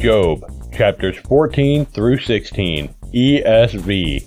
Job, chapters 14 through 16, ESV.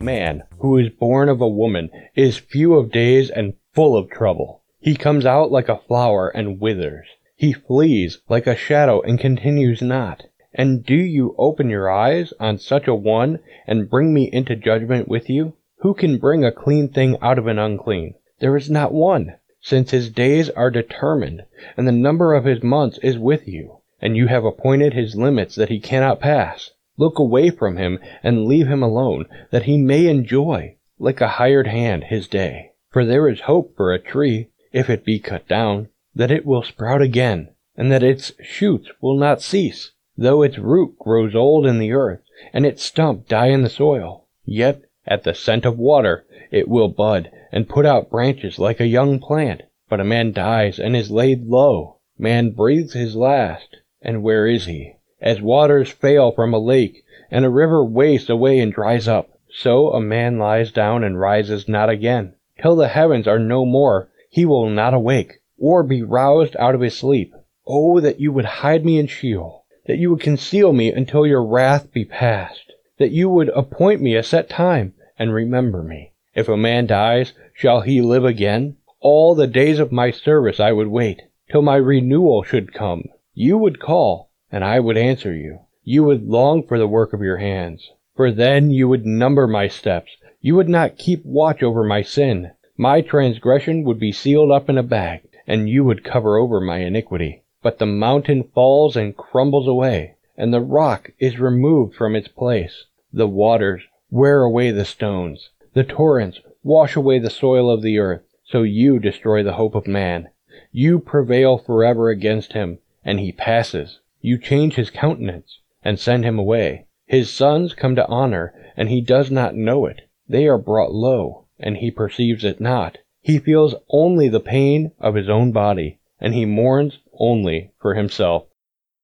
Man, who is born of a woman, is few of days and full of trouble. He comes out like a flower and withers. He flees like a shadow and continues not. And do you open your eyes on such a one and bring me into judgment with you? Who can bring a clean thing out of an unclean? There is not one since his days are determined, and the number of his months is with you, and you have appointed his limits that he cannot pass. Look away from him and leave him alone, that he may enjoy, like a hired hand, his day. For there is hope for a tree, if it be cut down, that it will sprout again, and that its shoots will not cease. Though its root grows old in the earth, and its stump die in the soil, yet at the scent of water it will bud and put out branches like a young plant. But a man dies and is laid low. Man breathes his last, and where is he? As waters fail from a lake, and a river wastes away and dries up, so a man lies down and rises not again. Till the heavens are no more, he will not awake, or be roused out of his sleep. Oh, that you would hide me in Sheol, that you would conceal me until your wrath be past, that you would appoint me a set time, and remember me. If a man dies, shall he live again? All the days of my service I would wait, till my renewal should come. You would call, and I would answer you. You would long for the work of your hands. For then you would number my steps. You would not keep watch over my sin. My transgression would be sealed up in a bag, and you would cover over my iniquity. But the mountain falls and crumbles away, and the rock is removed from its place. The waters wear away the stones. The torrents wash away the soil of the earth, so you destroy the hope of man. You prevail forever against him, and he passes. You change his countenance, and send him away. His sons come to honor, and he does not know it. They are brought low, and he perceives it not. He feels only the pain of his own body, and he mourns only for himself.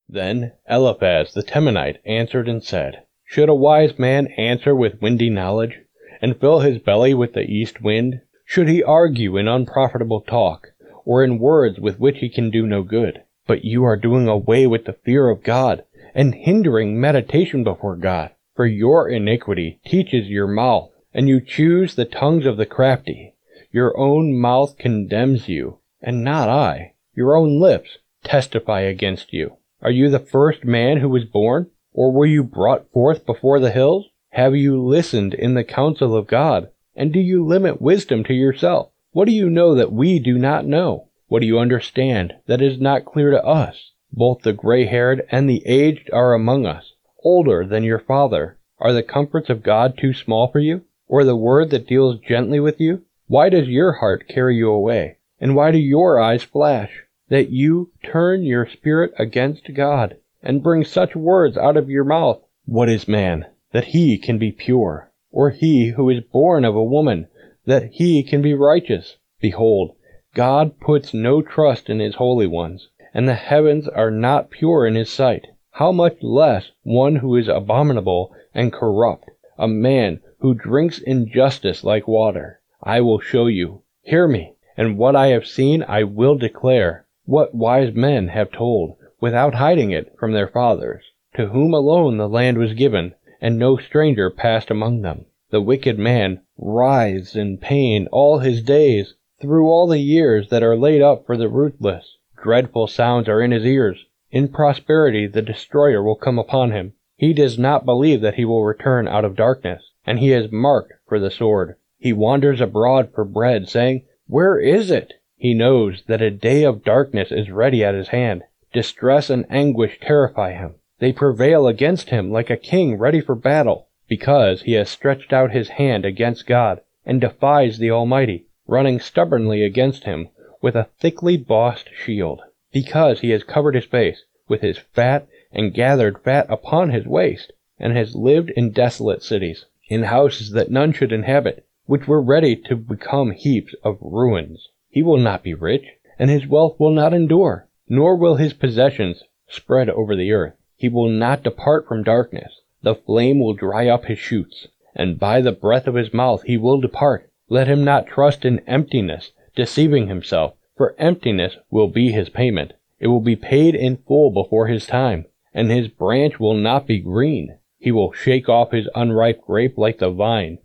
Then Eliphaz the Temanite answered and said, Should a wise man answer with windy knowledge? And fill his belly with the east wind? Should he argue in unprofitable talk, or in words with which he can do no good? But you are doing away with the fear of God, and hindering meditation before God. For your iniquity teaches your mouth, and you choose the tongues of the crafty. Your own mouth condemns you, and not I. Your own lips testify against you. Are you the first man who was born, or were you brought forth before the hills? Have you listened in the counsel of God? And do you limit wisdom to yourself? What do you know that we do not know? What do you understand that is not clear to us? Both the gray haired and the aged are among us, older than your father. Are the comforts of God too small for you? Or the word that deals gently with you? Why does your heart carry you away? And why do your eyes flash? That you turn your spirit against God, and bring such words out of your mouth. What is man? That he can be pure, or he who is born of a woman, that he can be righteous. Behold, God puts no trust in his holy ones, and the heavens are not pure in his sight. How much less one who is abominable and corrupt, a man who drinks injustice like water. I will show you. Hear me, and what I have seen I will declare, what wise men have told, without hiding it from their fathers, to whom alone the land was given, and no stranger passed among them. The wicked man writhes in pain all his days, through all the years that are laid up for the ruthless. Dreadful sounds are in his ears. In prosperity the destroyer will come upon him. He does not believe that he will return out of darkness, and he is marked for the sword. He wanders abroad for bread, saying, Where is it? He knows that a day of darkness is ready at his hand. Distress and anguish terrify him. They prevail against him like a king ready for battle, because he has stretched out his hand against God, and defies the Almighty, running stubbornly against him with a thickly bossed shield, because he has covered his face with his fat and gathered fat upon his waist, and has lived in desolate cities, in houses that none should inhabit, which were ready to become heaps of ruins. He will not be rich, and his wealth will not endure, nor will his possessions spread over the earth. He will not depart from darkness. The flame will dry up his shoots, and by the breath of his mouth he will depart. Let him not trust in emptiness, deceiving himself. for emptiness will be his payment. It will be paid in full before his time, and his branch will not be green. He will shake off his unripe grape like the vine,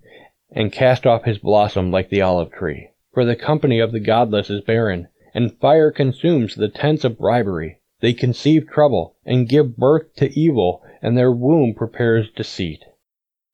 and cast off his blossom like the olive tree. For the company of the godless is barren, and fire consumes the tents of bribery. They conceive trouble, and give birth to evil, and their womb prepares deceit.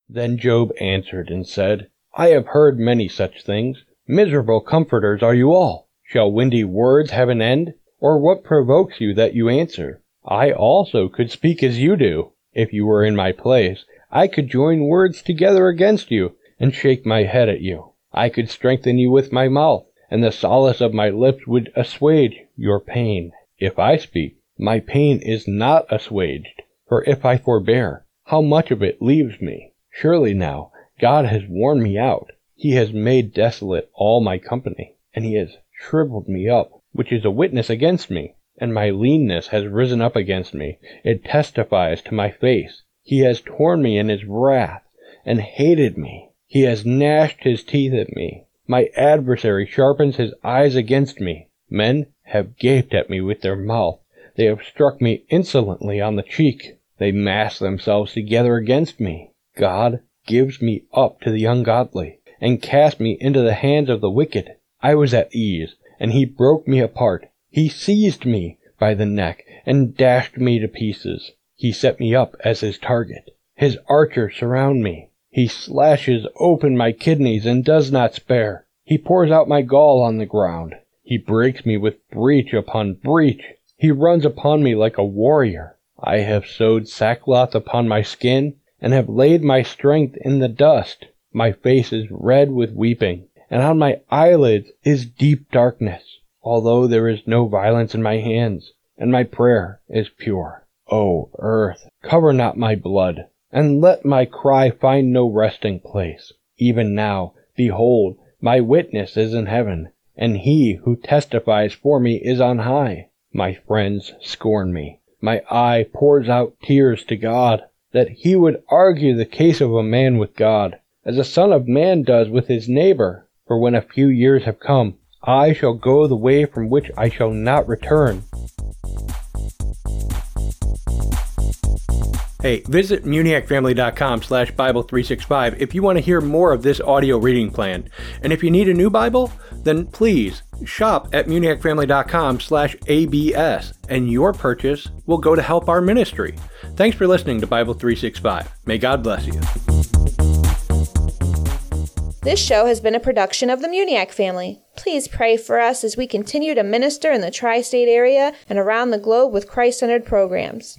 Then Job answered and said, I have heard many such things. Miserable comforters are you all. Shall windy words have an end? Or what provokes you that you answer? I also could speak as you do. If you were in my place, I could join words together against you, and shake my head at you. I could strengthen you with my mouth, and the solace of my lips would assuage your pain. If I speak, my pain is not assuaged, for if I forbear, how much of it leaves me? Surely now, God has worn me out. He has made desolate all my company, and he has shriveled me up, which is a witness against me and my leanness has risen up against me. It testifies to my face. He has torn me in his wrath, and hated me. He has gnashed his teeth at me. My adversary sharpens his eyes against me. Men have gaped at me with their mouth. They have struck me insolently on the cheek. They mass themselves together against me. God gives me up to the ungodly, and cast me into the hands of the wicked. I was at ease, and he broke me apart. He seized me by the neck and dashed me to pieces. He set me up as his target. His archers surround me. He slashes open my kidneys and does not spare. He pours out my gall on the ground. He breaks me with breach upon breach. He runs upon me like a warrior. I have sewed sackcloth upon my skin and have laid my strength in the dust. My face is red with weeping, and on my eyelids is deep darkness although there is no violence in my hands, and my prayer is pure. O earth, cover not my blood, and let my cry find no resting place. Even now, behold, my witness is in heaven, and he who testifies for me is on high. My friends scorn me. My eye pours out tears to God, that he would argue the case of a man with God, as a son of man does with his neighbor. For when a few years have come, I shall go the way from which I shall not return. Hey, visit muniacfamily.com slash Bible365 if you want to hear more of this audio reading plan. And if you need a new Bible, then please shop at muniacfamily.com slash ABS, and your purchase will go to help our ministry. Thanks for listening to Bible 365. May God bless you. This show has been a production of the Muniac family. Please pray for us as we continue to minister in the tri state area and around the globe with Christ centered programs.